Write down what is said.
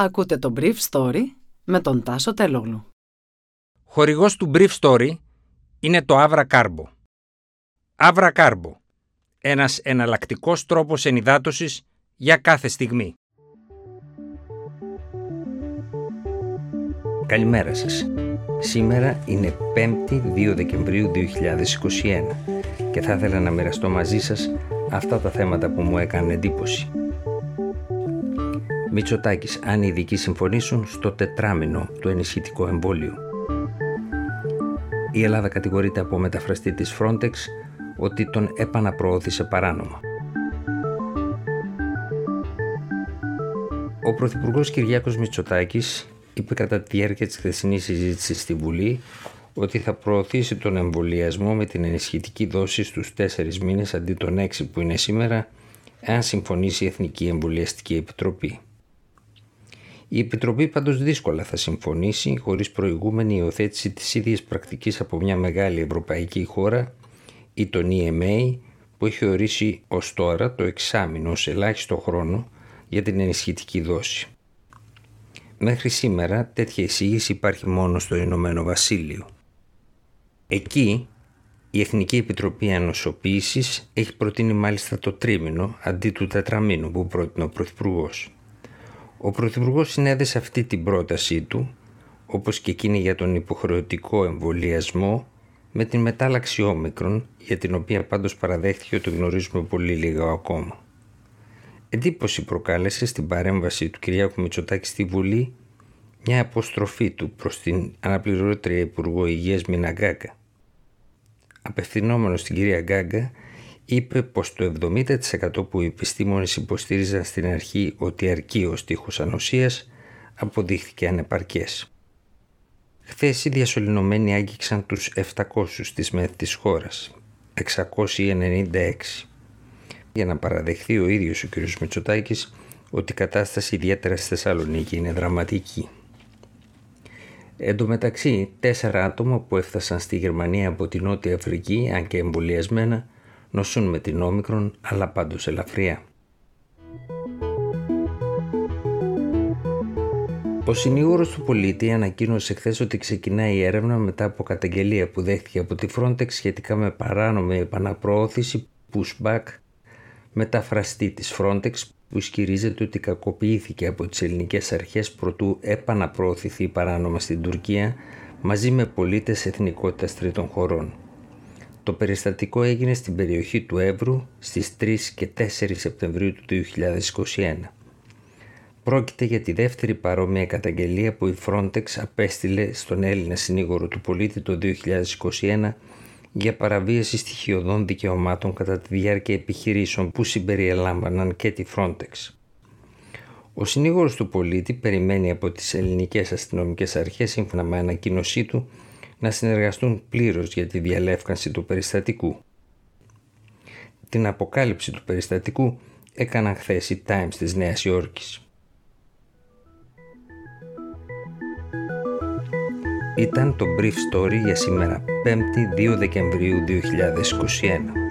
Ακούτε το Brief Story με τον Τάσο Τελόγλου. Χορηγός του Brief Story είναι το Avra Carbo. Avra Carbo. Ένας εναλλακτικός τρόπος ενυδάτωσης για κάθε στιγμή. Καλημέρα σας. Σήμερα είναι 5η 2 Δεκεμβρίου 2021 και θα ήθελα να μοιραστώ μαζί σας αυτά τα θέματα που μου έκανε εντύπωση. Μητσοτάκης, αν οι ειδικοί συμφωνήσουν στο τετράμινο του ενισχυτικού εμβόλιο. Η Ελλάδα κατηγορείται από μεταφραστή της Frontex ότι τον επαναπροώθησε παράνομα. Ο Πρωθυπουργός Κυριάκος Μητσοτάκης είπε κατά τη διάρκεια της χθεσινής συζήτησης στη Βουλή ότι θα προωθήσει τον εμβολιασμό με την ενισχυτική δόση στους 4 μήνες αντί των 6 που είναι σήμερα, εάν συμφωνήσει η Εθνική Εμβολιαστική Επιτροπή. Η Επιτροπή πάντως δύσκολα θα συμφωνήσει χωρίς προηγούμενη υιοθέτηση της ίδιας πρακτικής από μια μεγάλη ευρωπαϊκή χώρα ή τον EMA που έχει ορίσει ως τώρα το εξάμεινο σε ελάχιστο χρόνο για την ενισχυτική δόση. Μέχρι σήμερα τέτοια εισήγηση υπάρχει μόνο στο Ηνωμένο Βασίλειο. Εκεί η Εθνική Επιτροπή Ανοσοποίησης έχει προτείνει μάλιστα το τρίμηνο αντί του τετραμήνου που πρότεινε ο Πρωθυπουργός. Ο Πρωθυπουργός συνέδεσε αυτή την πρότασή του, όπως και εκείνη για τον υποχρεωτικό εμβολιασμό, με την μετάλλαξη όμικρον, για την οποία πάντως παραδέχτηκε ότι γνωρίζουμε πολύ λίγο ακόμα. Εντύπωση προκάλεσε στην παρέμβαση του Κυριάκου Μητσοτάκη στη Βουλή μια αποστροφή του προς την αναπληρώτρια Υπουργό Υγείας Μιναγκάγκα. Απευθυνόμενος στην κυρία Γκάγκα, είπε πως το 70% που οι επιστήμονες υποστήριζαν στην αρχή ότι αρκεί ο στίχος ανοσίας αποδείχθηκε ανεπαρκές. Χθες οι διασωληνωμένοι άγγιξαν τους 700 της ΜΕΘ της χώρας, 696. Για να παραδεχθεί ο ίδιος ο κ. Μητσοτάκης ότι η κατάσταση ιδιαίτερα στη Θεσσαλονίκη είναι δραματική. Εν τω μεταξύ, τέσσερα άτομα που έφτασαν στη Γερμανία από την Νότια Αφρική, αν και εμβολιασμένα, νοσούν με την όμικρον, αλλά πάντως ελαφριά. Ο συνήγορο του πολίτη ανακοίνωσε χθες ότι ξεκινάει η έρευνα μετά από καταγγελία που δέχτηκε από τη Frontex σχετικά με παράνομη επαναπροώθηση pushback μεταφραστή της Frontex που ισχυρίζεται ότι κακοποιήθηκε από τις ελληνικές αρχές προτού επαναπροωθηθεί παράνομα στην Τουρκία μαζί με πολίτες εθνικότητας τρίτων χωρών. Το περιστατικό έγινε στην περιοχή του Εύρου στις 3 και 4 Σεπτεμβρίου του 2021. Πρόκειται για τη δεύτερη παρόμοια καταγγελία που η Frontex απέστειλε στον Έλληνα συνήγορο του πολίτη το 2021 για παραβίαση στοιχειωδών δικαιωμάτων κατά τη διάρκεια επιχειρήσεων που συμπεριελάμβαναν και τη Frontex. Ο συνήγορος του πολίτη περιμένει από τις ελληνικές αστυνομικές αρχές σύμφωνα με ανακοίνωσή του να συνεργαστούν πλήρως για τη διαλεύκανση του περιστατικού. Την αποκάλυψη του περιστατικού έκαναν χθες οι Times της Νέας Υόρκης. Ήταν το Brief Story για σήμερα 5η 2 Δεκεμβρίου 2021.